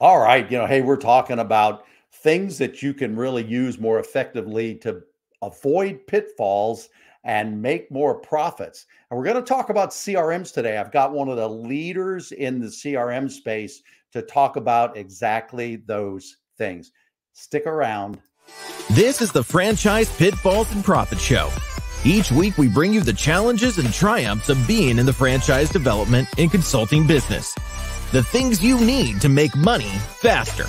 All right. You know, hey, we're talking about things that you can really use more effectively to avoid pitfalls and make more profits. And we're going to talk about CRMs today. I've got one of the leaders in the CRM space to talk about exactly those things. Stick around. This is the Franchise Pitfalls and Profit Show. Each week, we bring you the challenges and triumphs of being in the franchise development and consulting business. The things you need to make money faster.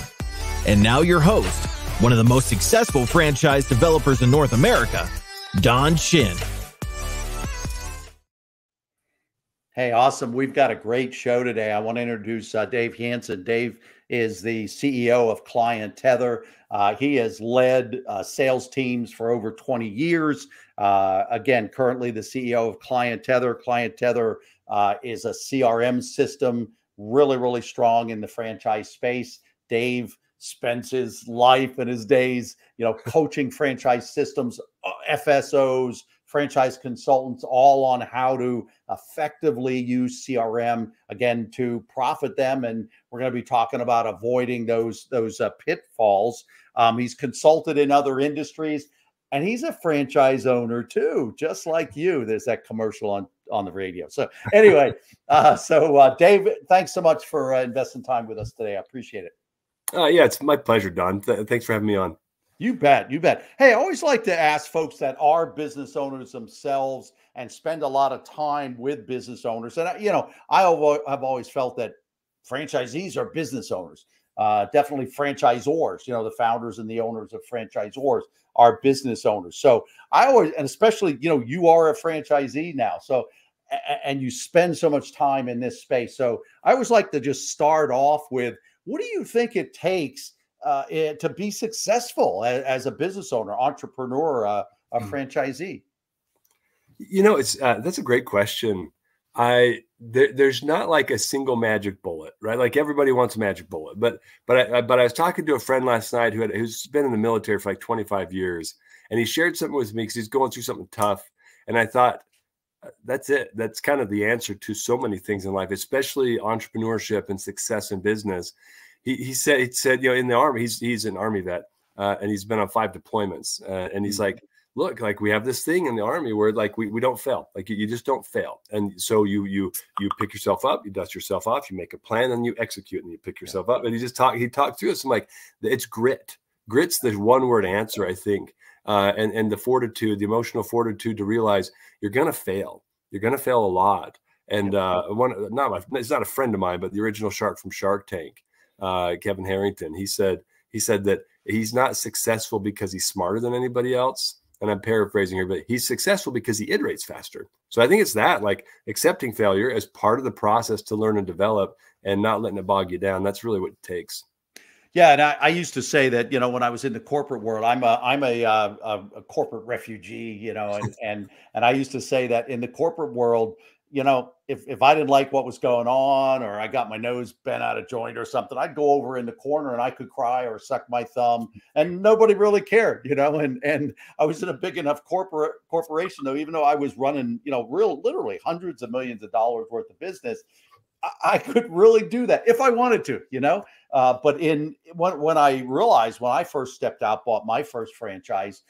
And now, your host, one of the most successful franchise developers in North America, Don Shin. Hey, awesome. We've got a great show today. I want to introduce uh, Dave Hansen. Dave is the CEO of Client Tether. Uh, he has led uh, sales teams for over 20 years. Uh, again, currently the CEO of Client Tether. Client Tether uh, is a CRM system, really, really strong in the franchise space. Dave spends his life and his days, you know, coaching franchise systems, uh, FSOs, franchise consultants, all on how to effectively use CRM again to profit them. And we're going to be talking about avoiding those those uh, pitfalls. Um, he's consulted in other industries, and he's a franchise owner too, just like you. There's that commercial on on the radio. So anyway, uh, so uh, Dave, thanks so much for uh, investing time with us today. I appreciate it. Uh, yeah, it's my pleasure, Don. Th- thanks for having me on. You bet. You bet. Hey, I always like to ask folks that are business owners themselves and spend a lot of time with business owners. And, you know, I have always felt that franchisees are business owners, uh, definitely franchisors, you know, the founders and the owners of franchisors are business owners. So I always, and especially, you know, you are a franchisee now. So, and you spend so much time in this space. So I always like to just start off with what do you think it takes? uh, eh, to be successful as, as, a business owner, entrepreneur, uh, a mm. franchisee? You know, it's uh, that's a great question. I there, there's not like a single magic bullet, right? Like everybody wants a magic bullet, but but I, but I was talking to a friend last night who had who's been in the military for like 25 years, and he shared something with me because he's going through something tough, and I thought uh, that's it. That's kind of the answer to so many things in life, especially entrepreneurship and success in business he, he said he said you know in the army he's he's an army vet uh, and he's been on five deployments uh, and he's mm-hmm. like look like we have this thing in the army where like we, we don't fail like you, you, just don't fail and so you you you pick yourself up you dust yourself off you make a plan and you execute and you pick yourself yeah. up and he just talked he talked through it. I'm like it's grit grit's the one word answer i think uh, and and the fortitude the emotional fortitude to realize you're gonna fail you're gonna fail a lot and uh, one not my, it's not a friend of mine but the original shark from shark tank uh, Kevin Harrington. He said he said that he's not successful because he's smarter than anybody else. And I'm paraphrasing here, but he's successful because he iterates faster. So I think it's that like accepting failure as part of the process to learn and develop and not letting it bog you down. That's really what it takes. Yeah, and I, I, used to say that you know when I was in the corporate world, I'm a I'm a, uh, a, corporate refugee, you know, and and and I used to say that in the corporate world, you know, if if I didn't like what was going on or I got my nose bent out of joint or something, I'd go over in the corner and I could cry or suck my thumb and nobody really cared, you know, and and I was in a big enough corporate corporation though even though I was running, you know, real literally hundreds of millions of dollars worth of business, I, I could really do that if I wanted to, you know. Uh, but in when when I realized when I first stepped out, bought my first franchise,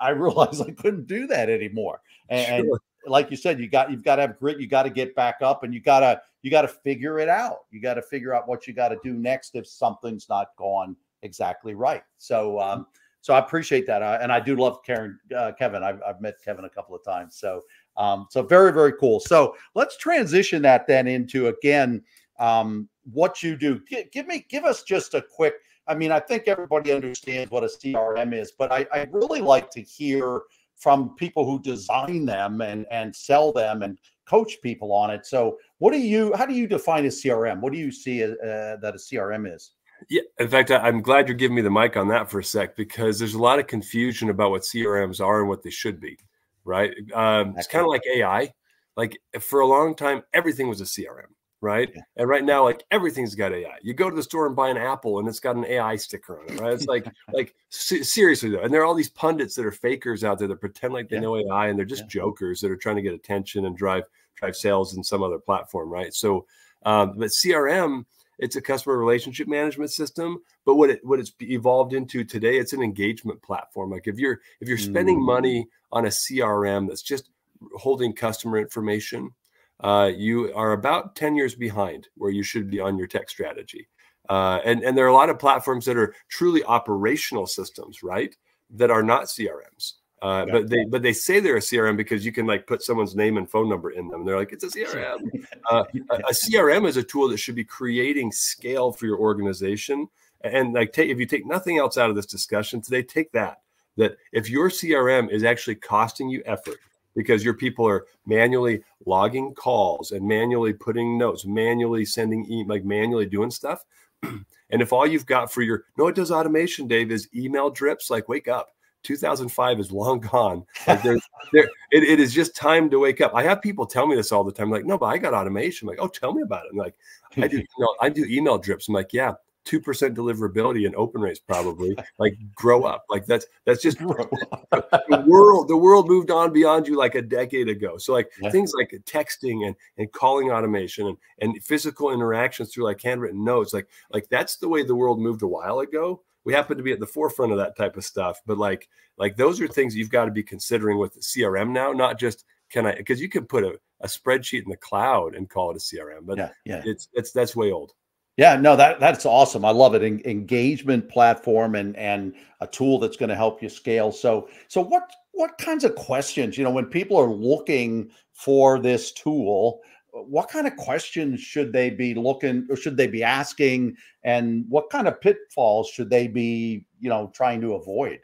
I, realized I couldn't do that anymore. And, sure like you said, you got you've got to have grit. You got to get back up, and you gotta you got to figure it out. You got to figure out what you got to do next if something's not gone exactly right. So, um, so I appreciate that, uh, and I do love Karen, uh, Kevin. I've, I've met Kevin a couple of times, so um, so very very cool. So let's transition that then into again um, what you do. G- give me give us just a quick. I mean, I think everybody understands what a CRM is, but I, I really like to hear from people who design them and and sell them and coach people on it. So, what do you? How do you define a CRM? What do you see uh, that a CRM is? Yeah, in fact, I'm glad you're giving me the mic on that for a sec because there's a lot of confusion about what CRMs are and what they should be. Right? Um, it's kind of like AI. Like for a long time, everything was a CRM right? Yeah. And right now, like everything's got AI. You go to the store and buy an apple, and it's got an AI sticker on it, right? It's like, like seriously though, and there are all these pundits that are fakers out there that pretend like they yeah. know AI, and they're just yeah. jokers that are trying to get attention and drive drive sales in some other platform, right? So, um, but CRM it's a customer relationship management system. But what it what it's evolved into today, it's an engagement platform. Like if you're if you're spending mm. money on a CRM that's just holding customer information, uh, you are about 10 years behind where you should be on your tech strategy. Uh, and, and there are a lot of platforms that are truly operational systems, right? That are not CRMs. Uh, yeah. But they but they say they're a CRM because you can like put someone's name and phone number in them. They're like it's a CRM. Uh, a, a, CRM is a tool that should be creating scale for your organization. And like take if you take nothing else out of this discussion today, take that that if your CRM is actually costing you effort because your people are manually logging calls and manually putting notes, manually sending e- like manually doing stuff. and if all you've got for your no, it does automation, Dave, is email drips. Like wake up. 2005 is long gone. Like there's, there, it, it is just time to wake up. I have people tell me this all the time. Like, no, but I got automation. I'm like, oh, tell me about it. I'm like, I do, you know, I do email drips. I'm like, yeah, 2% deliverability and open rates probably like grow up. Like that's that's just the world the world moved on beyond you like a decade ago. So like yeah. things like texting and and calling automation and, and physical interactions through like handwritten notes like like that's the way the world moved a while ago. We happen to be at the forefront of that type of stuff but like like those are things you've got to be considering with the crm now not just can i because you can put a, a spreadsheet in the cloud and call it a crm but yeah, yeah. it's it's that's way old yeah, no, that that's awesome. I love it. En- engagement platform and and a tool that's going to help you scale. So so what what kinds of questions, you know, when people are looking for this tool, what kind of questions should they be looking or should they be asking and what kind of pitfalls should they be, you know, trying to avoid?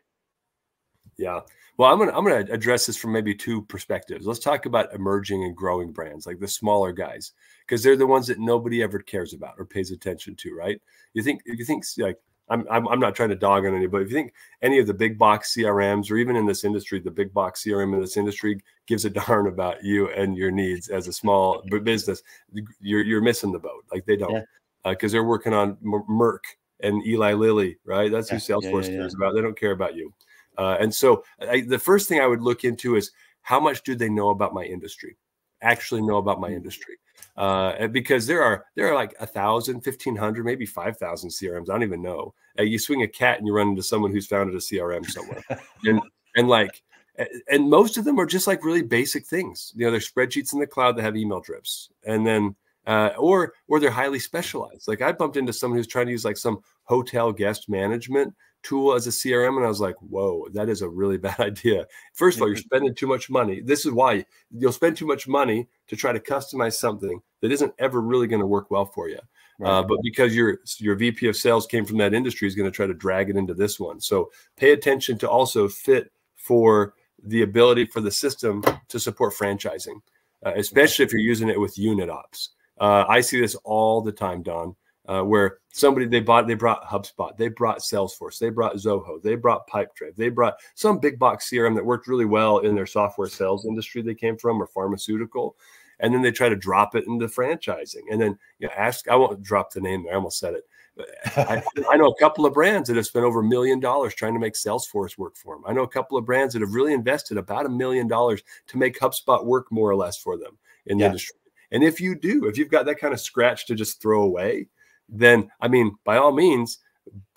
Yeah. Well, I'm gonna I'm gonna address this from maybe two perspectives. Let's talk about emerging and growing brands, like the smaller guys, because they're the ones that nobody ever cares about or pays attention to, right? You think if you think like I'm, I'm I'm not trying to dog on anybody. But if you think any of the big box CRMs or even in this industry, the big box CRM in this industry gives a darn about you and your needs as a small business, you're you're missing the boat. Like they don't, because yeah. uh, they're working on Merck and Eli Lilly, right? That's yeah, who Salesforce yeah, cares about. They don't care about you. Uh, and so I, the first thing I would look into is how much do they know about my industry? Actually know about my mm. industry. Uh, because there are there are like a thousand, fifteen hundred, maybe five thousand CRMs. I don't even know. Uh, you swing a cat and you run into someone who's founded a CRM somewhere, and and like and most of them are just like really basic things. You know, there's spreadsheets in the cloud that have email drips, and then uh, or or they're highly specialized. Like I bumped into someone who's trying to use like some hotel guest management tool as a CRM. And I was like, whoa, that is a really bad idea. First of all, you're spending too much money. This is why you'll spend too much money to try to customize something that isn't ever really going to work well for you. Right. Uh, but because your your VP of sales came from that industry, is going to try to drag it into this one. So pay attention to also fit for the ability for the system to support franchising, uh, especially if you're using it with unit ops. Uh, I see this all the time, Don uh, where somebody they bought they brought HubSpot, they brought Salesforce, they brought Zoho, they brought Pipedrive, they brought some big box CRM that worked really well in their software sales industry they came from or pharmaceutical, and then they try to drop it into franchising, and then you know, ask I won't drop the name there, I almost said it. I, I, know a couple of brands that have spent over a million dollars trying to make Salesforce work for them. I know a couple of brands that have really invested about a million dollars to make HubSpot work more or less for them in the yeah. industry. And if you do, if you've got that kind of scratch to just throw away, then I mean, by all means,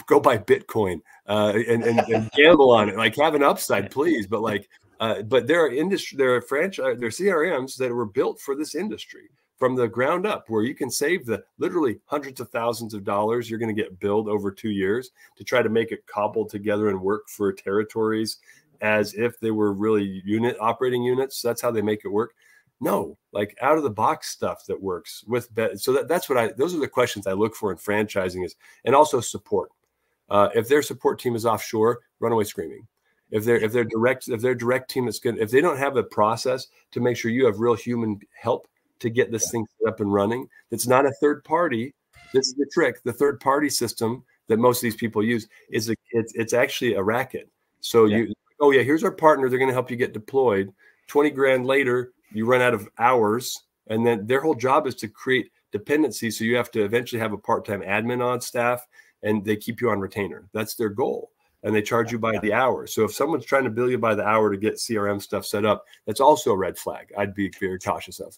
go buy Bitcoin uh, and, and, and, gamble on it. Like have an upside, please. But like, uh, but there are industry, there are franchise, there are CRMs that were built for this industry from the ground up, where you can save the literally hundreds of thousands of dollars you're going to get billed over two years to try to make it cobbled together and work for territories as if they were really unit operating units. That's how they make it work no like out of the box stuff that works with bet so that, that's what i those are the questions i look for in franchising is and also support. Uh, if their support team is offshore run away screaming. If they're if they're direct if their direct team is good if they don't have a process to make sure you have real human help to get this thing up and running it's not a third party this is the trick. The third party system that most of these people use is a, it's, it's actually a racket. So yeah. you oh yeah here's our partner they're going to help you get deployed. 20 grand later you run out of hours and then their whole job is to create dependency so you have to eventually have a part-time admin on staff and they keep you on retainer. That's their goal and they charge you by the hour. So if someone's trying to bill you by the hour to get crm stuff set up that's also a red flag i'd be very cautious of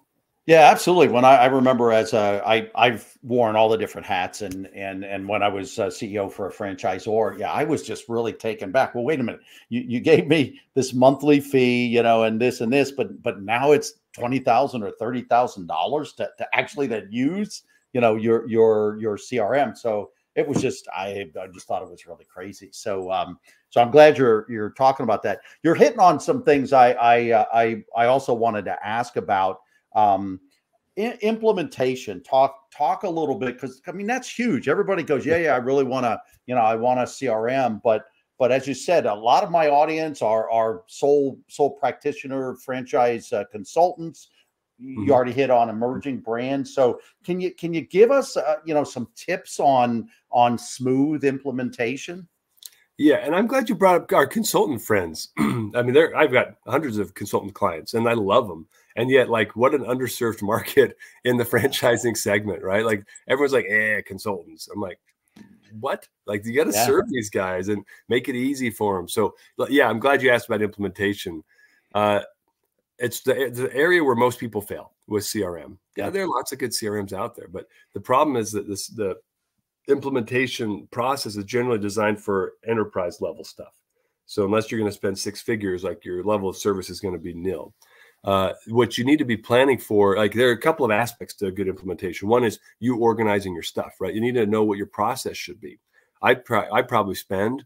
Yeah, absolutely. When I, I remember as a, I I've worn all the different hats and and and when I was CEO for a franchisor, yeah, I was just really taken back. Well, wait a minute, you you gave me this monthly fee, you know, and this and this, but but now it's twenty thousand or thirty thousand dollars to to actually then use, you know, your your your CRM. So it was just I I just thought it was really crazy. So um so I'm glad you're you're talking about that. You're hitting on some things I I uh, I I also wanted to ask about um, implementation. Talk talk a little bit because I mean that's huge. Everybody goes, yeah, yeah, I really want to, you know, I want a CRM, but but as you said, a lot of my audience are are sole sole practitioner franchise uh, consultants. You mm-hmm. already hit on emerging brands, so can you can you give us uh, you know some tips on on smooth implementation? Yeah, and I'm glad you brought up our consultant friends. I mean, there I've got hundreds of consultant clients, and I love them and yet like what an underserved market in the franchising segment right? Like everyone's like eh consultants. I'm like what? Like you got to yeah. serve these guys and make it easy for them so yeah i'm glad you asked about implementation. Uh it's the, the area where most people fail with crm yeah there are lots of good crms out there but the problem is that this the implementation process is generally designed for enterprise level stuff. So unless you're going to spend six figures like your level of service is going to be nil uh, what you need to be planning for, like there are a couple of aspects to a good implementation. One is you organizing your stuff, right? You need to know what your process should be. I pro- I probably spend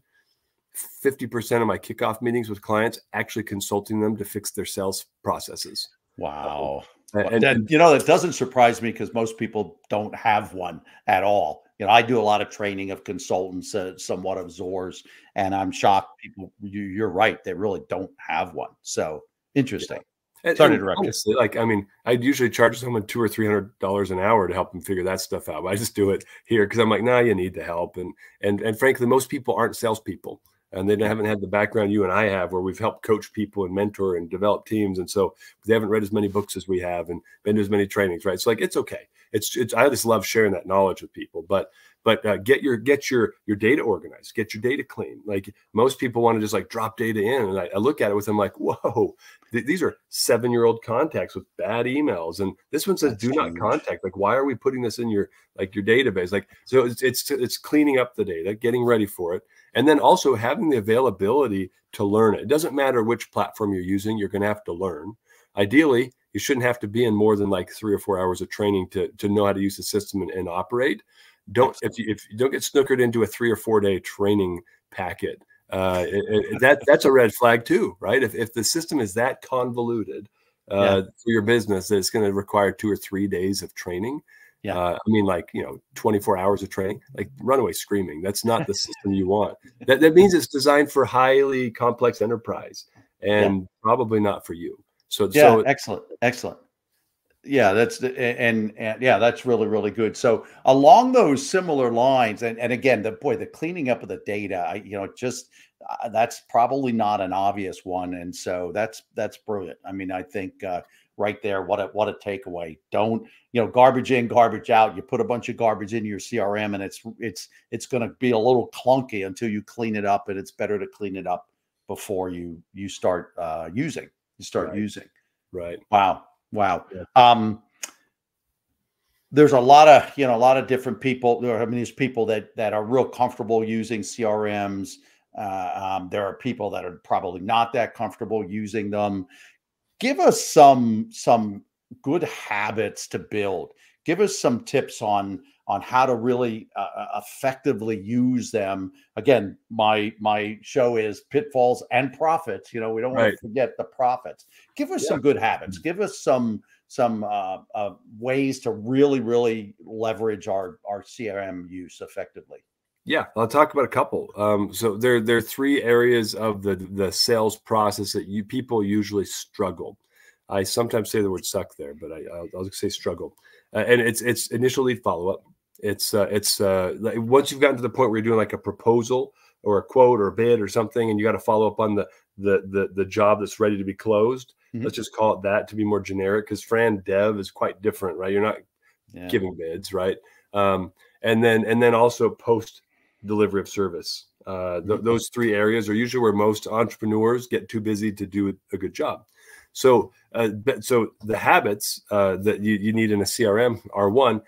50% of my kickoff meetings with clients actually consulting them to fix their sales processes. Wow. and, and, you know, that doesn't surprise me because most people don't have one at all. You know, I do a lot of training of consultants, uh, somewhat of ZORs, and I'm shocked people, you, are right, they really don't have one. So interesting. Yeah. And, Sorry to Honestly, like I mean, I'd usually charge someone two or three hundred dollars an hour to help them figure that stuff out. But I just do it here because I'm like, nah, you need the help, and and and frankly, most people aren't salespeople, and they haven't had the background you and I have, where we've helped coach people and mentor and develop teams, and so they haven't read as many books as we have and been to as many trainings, right? So like, it's okay. It's it's I just love sharing that knowledge with people, but but uh, get your get your your data organized get your data clean. Like most people want to just like drop data in and i, I look at it with them like whoa th- these are seven year old contacts with bad emails and this one says That's do huge. not contact like why are we putting this in your like your database? Like so it's, it's it's cleaning up the data getting ready for it and then also having the availability to learn it. It doesn't matter which platform you're using you're going to have to learn. Ideally you shouldn't have to be in more than like three or four hours of training to, to know how to use the system and, and operate don't if you, if you don't get snookered into a three or four day training packet uh, it, it, that that's a red flag too right? If, if the system is that convoluted uh, yeah. for your business that it's going to require two or three days of training yeah. uh, i mean like you know 24 hours of training like runaway screaming. That's not the system you want. That, that means it's designed for highly complex enterprise and yeah. probably not for you. So yeah so, excellent excellent yeah that's the, and and yeah that's really really good. So along those similar lines and, and again the boy the cleaning up of the data I, you know just uh, that's probably not an obvious one and so that's that's brilliant. I mean i think uh, right there what a what a takeaway. Don't you know garbage in garbage out. You put a bunch of garbage in your crm and it's it's it's going to be a little clunky until you clean it up and it's better to clean it up before you you start uh using you start right. using. Right. Wow Wow. Yeah. Um, there's a lot of you know a lot of different people. There, I mean, there's people that that are real comfortable using CRMs. Uh, um, there are people that are probably not that comfortable using them. Give us some some good habits to build. Give us some tips on on how to really uh, uh effectively use them. Again, my my show is pitfalls and profits. You know, we don't right. want to forget the profits. Give us yeah. some good habits. Give us some some uh, uh, ways to really really leverage our our CRM use effectively. Yeah, I'll talk about a couple. Um, so there there are three areas of the the sales process that you people usually struggle. I sometimes say the word suck there, but I, will I'll say struggle. Uh, and it's it's initial lead follow up. It's uh, it's uh, like once you've gotten to the point where you're doing like a proposal or a quote or a bid or something, and you got to follow up on the the the the job that's ready to be closed. Mm-hmm. Let's just call it that to be more generic because Fran Dev is quite different, right? You're not yeah. giving bids, right? Um, and then and then also post delivery of service. Uh, th- mm-hmm. Those three areas are usually where most entrepreneurs get too busy to do a good job. So, uh, so the habits uh, that you, you need in a CRM are one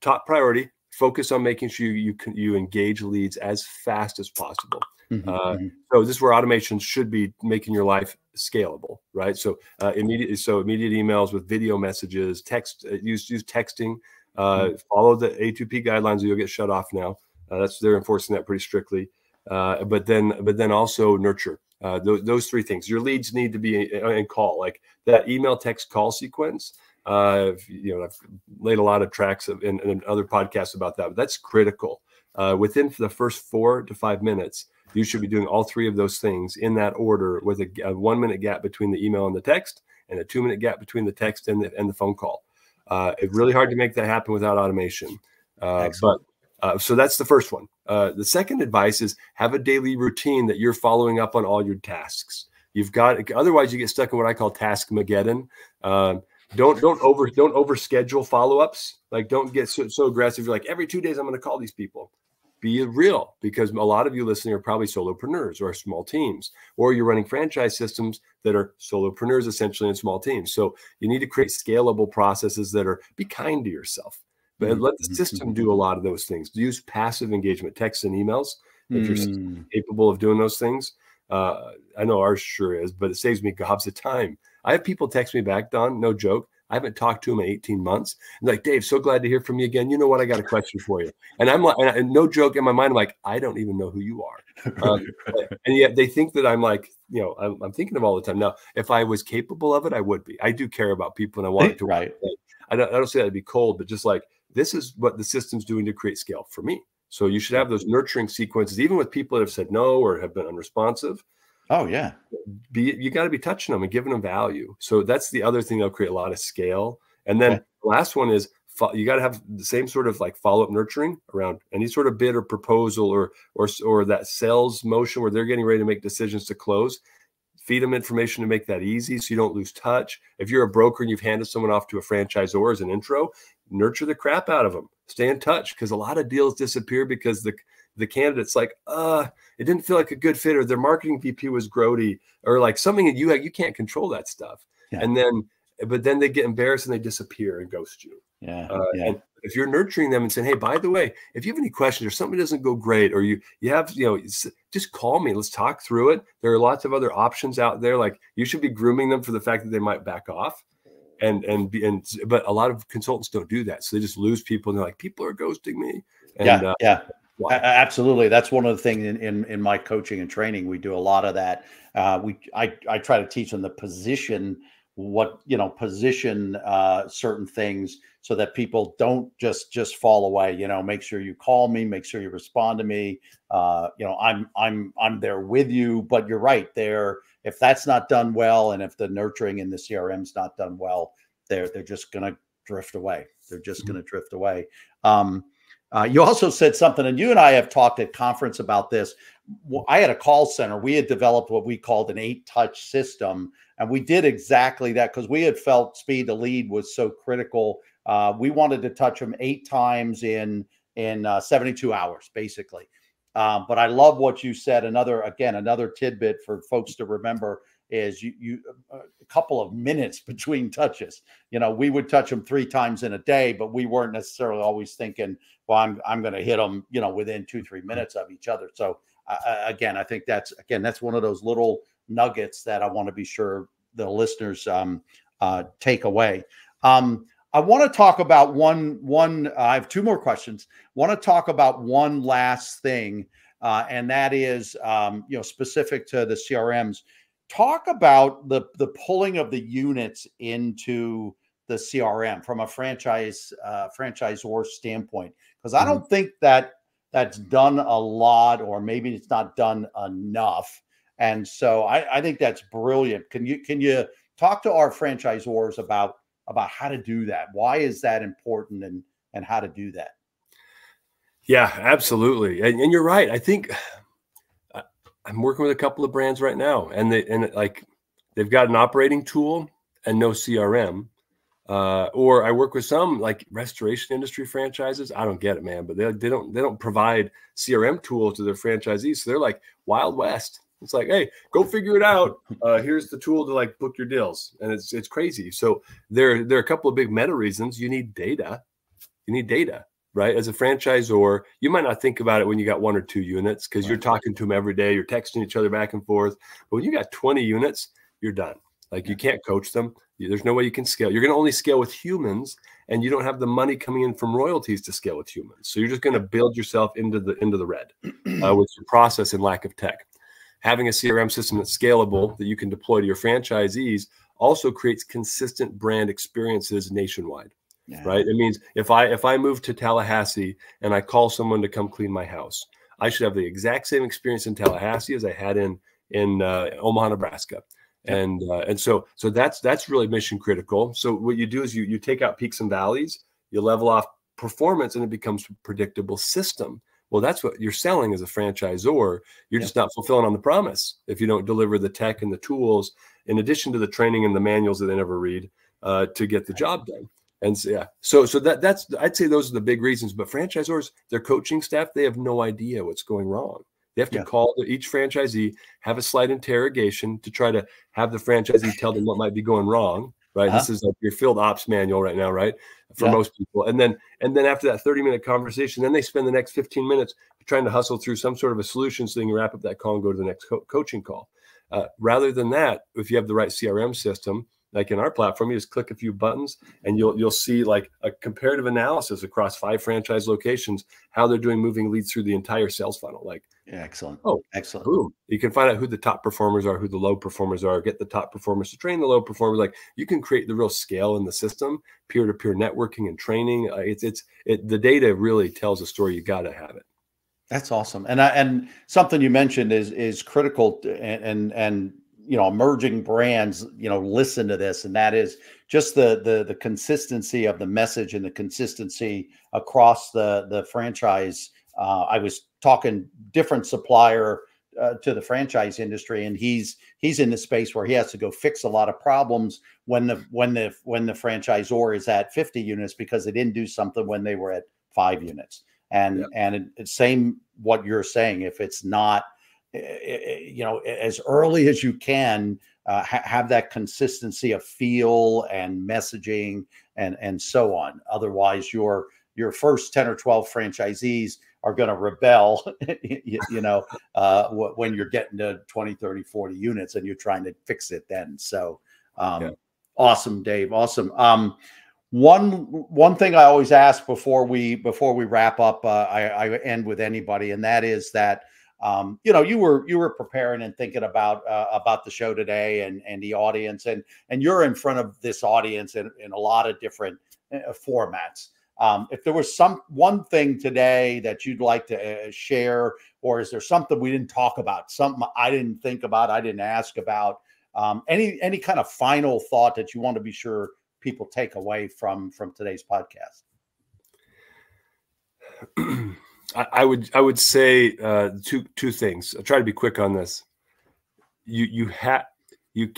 top priority. Focus on making sure you you, can, you engage leads as fast as possible. Mm-hmm, uh, mm-hmm. So this is where automation should be making your life scalable, right? So uh, immediate, so immediate emails with video messages, text, uh, use use texting. Uh, mm-hmm. Follow the A2P guidelines, or you'll get shut off now. Uh, that's they're enforcing that pretty strictly. Uh, but then, but then also nurture those, those three things. Your leads need to be in, in call, like that email, text, call sequence. Uh, you know, I've laid a lot of tracks of, in, in other podcasts about that. But that's critical. Uh, within the first four to five minutes, you should be doing all three of those things in that order with a, a one minute gap between the email and the text and a two minute gap between the text and the, and the phone call. Uh, it's really hard to make that happen without automation. Uh, but uh, so that's the first one. Uh, the second advice is have a daily routine that you're following up on all your tasks. You've got otherwise you get stuck in what I call task mageddon. Um, don't don't over don't over schedule follow ups. Like don't get so, so aggressive. You're like every two days I'm going to call these people be real because a lot of you listening are probably solopreneurs or small teams, or you're running franchise systems that are solopreneurs essentially in small teams. So you need to create scalable processes that are be kind to yourself, but mm-hmm. let the system do a lot of those things. Use passive engagement, texts and emails if you're mm. capable of doing those things. Uh, I know ours sure is, but it saves me gobs of time. I have people text me back, Don, no joke. I haven't talked to him in 18 months. And like, Dave, so glad to hear from you again. You know what? I got a question for you. And I'm like, and no joke in my mind, I'm like, I don't even know who you are. Um, and yet they think that I'm like, you know, I'm, I'm, thinking of all the time. Now, if I was capable of it, I would be. I do care about people and I want to. Right. I don't, I don't say that to be cold, but just like this is what the system's doing to create scale for me. So you should have those nurturing sequences, even with people that have said no or have been unresponsive. Oh yeah. Be you got to be touching them and giving them value. So that's the other thing that'll create a lot of scale. And then the last one is you got to have the same sort of like follow up nurturing around any sort of bid or proposal or or or that sales motion where they're getting ready to make decisions to close. Feed them information to make that easy so you don't lose touch. If you're a broker and you've handed someone off to a franchisor as an intro, nurture the crap out of them. Stay in touch because a lot of deals disappear because the the candidate's like, uh, it didn't feel like a good fit, or their marketing VP was grody, or like something that you you can't control that stuff. Yeah. And then, but then they get embarrassed and they disappear and ghost you. Yeah. Uh, yeah. If you're nurturing them and saying, hey, by the way, if you have any questions or something doesn't go great, or you you have you know, just call me. Let's talk through it. There are lots of other options out there. Like you should be grooming them for the fact that they might back off and and and but a lot of consultants don't do that so they just lose people and they're like people are ghosting me and, yeah uh, yeah Wow. Absolutely, that's one of the things in, in, in my coaching and training. We do a lot of that. Uh, we I I try to teach them the position, what you know, position uh, certain things so that people don't just just fall away. You know, make sure you call me, make sure you respond to me. Uh, you know, I'm I'm I'm there with you. But you're right there. If that's not done well, and if the nurturing in the CRM's not done well, they're they're just gonna drift away. They're just mm-hmm. gonna drift away. Um, uh, you also said something, and you and I have talked at conference about this. I had a call center. We had developed what we called an eight touch system, and we did exactly that because we had felt speed to lead was so critical. Uh, we wanted to touch them eight times in in uh, 72 hours, basically. Um, but I love what you said. Another again, another tidbit for folks to remember is you you uh, a couple of minutes between touches. You know, we would touch them three times in a day, but we weren't necessarily always thinking, well, I'm I'm going to hit them, you know, within two three minutes of each other. So uh, again, I think that's again that's one of those little nuggets that I want to be sure the listeners um, uh, take away. Um, I want to talk about one one. Uh, I have two more questions. Want to talk about one last thing, uh, and that is um, you know specific to the CRMs talk about the the pulling of the units into the CRM from a franchise uh, franchisor standpoint because I mm-hmm. don't think that that's done a lot or maybe it's not done enough. And so I, I think that's brilliant. Can you can you talk to our franchisors about about how to do that? Why is that important and and how to do that? Yeah absolutely. And, and you're right. I think I'm working with a couple of brands right now, and they and like they've got an operating tool and no CRM. Uh, or I work with some like restoration industry franchises. I don't get it, man, but they, they don't they don't provide CRM tools to their franchisees, so they're like Wild West. It's like, hey, go figure it out. Uh, here's the tool to like book your deals, and it's it's crazy. So there there are a couple of big meta reasons. You need data. You need data, right? As a franchisor, you might not think about it when you got one or two units because right. you're talking to them every day, you're texting each other back and forth. But when you got 20 units, you're done. Like you can't coach them. There's no way you can scale. You're going to only scale with humans, and you don't have the money coming in from royalties to scale with humans. So you're just going to build yourself into the into the red uh, with your process and lack of tech. Having a CRM system that's scalable that you can deploy to your franchisees also creates consistent brand experiences nationwide. Yeah. Right? It means if I if I move to Tallahassee and I call someone to come clean my house, I should have the exact same experience in Tallahassee as I had in in uh, Omaha, Nebraska. And uh, and so so that's that's really mission critical. So what you do is you you take out peaks and valleys you level off performance and it becomes a predictable system. Well that's what you're selling as a franchisor. You're just not fulfilling on the promise if you don't deliver the tech and the tools in addition to the training and the manuals that they never read uh, to get the job done and so, yeah so so that that's i'd say those are the big reasons but franchisors their coaching staff they have no idea what's going wrong they have to yeah. call each franchisee, have a slight interrogation to try to have the franchisee tell them what might be going wrong. Right. Uh-huh. This is like your field ops manual right now, right? For yeah. most people. And then and then after that 30 minute conversation, then they spend the next 15 minutes trying to hustle through some sort of a solution so they can wrap up that call and go to the next co- coaching call. Uh, rather than that, if you have the right CRM system, like in our platform, you just click a few buttons and you'll you'll see like a comparative analysis across five franchise locations, how they're doing moving leads through the entire sales funnel. Like yeah, excellent. Oh, excellent. Boom. You can find out who the top performers are, who the low performers are, get the top performers to train the low performers. Like you can create the real scale in the system, peer to peer networking and training. Uh, it's, it's, it, the data really tells a story. You got to have it. That's awesome. And, I, and something you mentioned is, is critical and, and, and you know emerging brands you know listen to this and that is just the the the consistency of the message and the consistency across the the franchise. Uh, i was talking different supplier uh, to the franchise industry and he's he's in the space where he has to go fix a lot of problems when the when the when the franchisor is at 50 units because they didn't do something when they were at five units. And yeah. and it, same what you're saying. If it's not you know, as early as you can, uh, ha- have that consistency of feel and messaging and and so on. Otherwise, your your first ten or twelve franchisees are going to rebel, you, you, know, uh, when you're getting to 20, 30, 40 units and you're trying to fix it then. So, um, yeah. awesome, Dave. Awesome. Um, one one thing I always ask before we before we wrap up, uh, I, I end with anybody, and that is that um, you know you were you were preparing and thinking about uh, about the show today and and the audience and and you're in front of this audience in, in a lot of different uh, formats. Um, if there was some one thing today that you'd like to uh, share or is there something we didn't talk about something i didn't think about i didn't ask about um, any any kind of final thought that you want to be sure people take away from from today's podcast I, I would I would say uh, two two things. I'll try to be quick on this. You you have you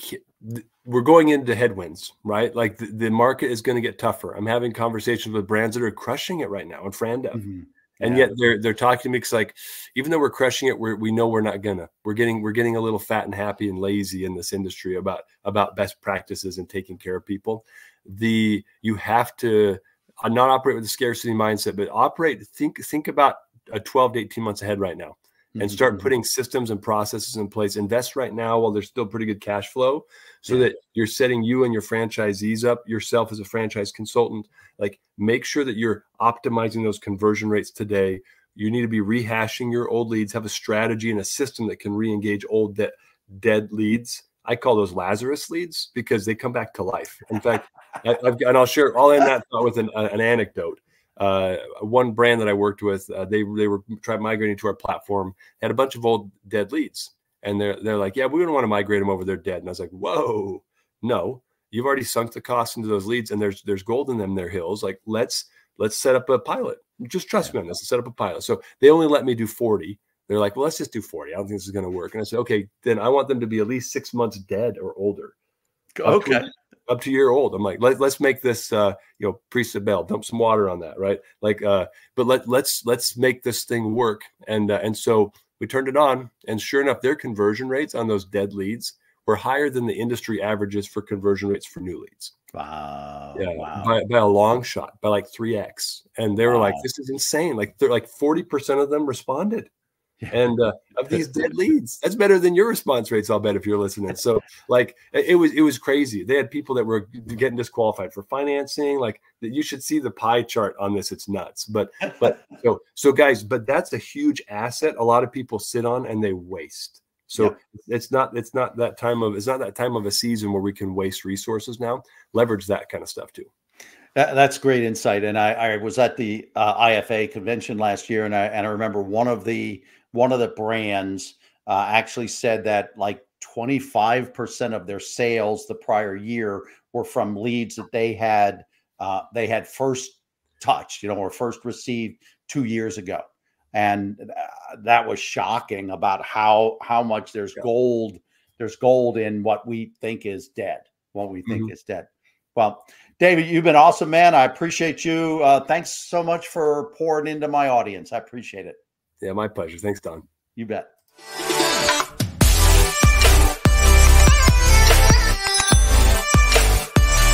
we're going into headwinds, right? Like the, the market is going to get tougher. I'm having conversations with brands that are crushing it right now in Frandev. Mm-hmm. And yeah. yet they're they're talking to me because like even though we're crushing it, we we know we're not gonna. We're getting we're getting a little fat and happy and lazy in this industry about about best practices and taking care of people. The you have to uh, not operate with a scarcity mindset, but operate think think about a 12 to 18 months ahead right now and start mm-hmm. putting systems and processes in place. Invest right now while there's still pretty good cash flow so yeah. that you're setting you and your franchisees up, yourself as a franchise consultant. Like make sure that you're optimizing those conversion rates today. You need to be rehashing your old leads, have a strategy and a system that can re-engage old de- dead leads. I call those Lazarus leads because they come back to life. In fact, I, have and I'll share. I'll end that thought with an, an anecdote uh, one brand that I worked with, uh, they they were trying migrating to our platform, had a bunch of old dead leads, and they're they're like, yeah, we don't want to migrate them over; they're dead. And I was like, whoa, no, you've already sunk the cost into those leads, and there's there's gold in them. Their hills. Like let's let's set up a pilot. Just trust yeah. me on this. Let's set up a pilot. So they only let me do forty. They're like, well, let's just do forty. I don't think this is going to work. And I said, okay, then I want them to be at least six months dead or older. Okay up to a year old. I'm like, Let, us make this, uh, you know, priest of Baal, dump some water on that, right? Like, uh, but let let's let's make this thing work. And uh, and so We turned it on, and sure enough, their conversion rates on those dead leads were higher than the industry averages for conversion rates for new leads. Wow. Yeah, wow. By, by a long shot, by like 3x. And they were wow. like, this is insane. Like they're like 40% of them responded. Yeah. And uh, of these dead leads, that's better than your response rates. I'll bet if you're listening. So, like, it was it was crazy. They had people that were getting disqualified for financing. Like, you should see the pie chart on this. It's nuts. But but so so guys, but that's a huge asset. A lot of people sit on and they waste. So yep. it's not it's not that time of it's not that time of a season where we can waste resources now. Leverage that kind of stuff too. That, that's great insight. And I, I was at the uh, IFA convention last year, and I and I remember one of the one of the brands uh, actually said that like 25% of their sales the prior year were from leads that they had uh, they had first touched, you know, or first received two years ago, and uh, that was shocking about how how much there's yeah. gold there's gold in what we think is dead, what we think mm-hmm. is dead. Well, David, you've been awesome, man. I appreciate you. Uh, thanks so much for pouring into my audience. I appreciate it. Yeah, my pleasure. Thanks, Don. You bet.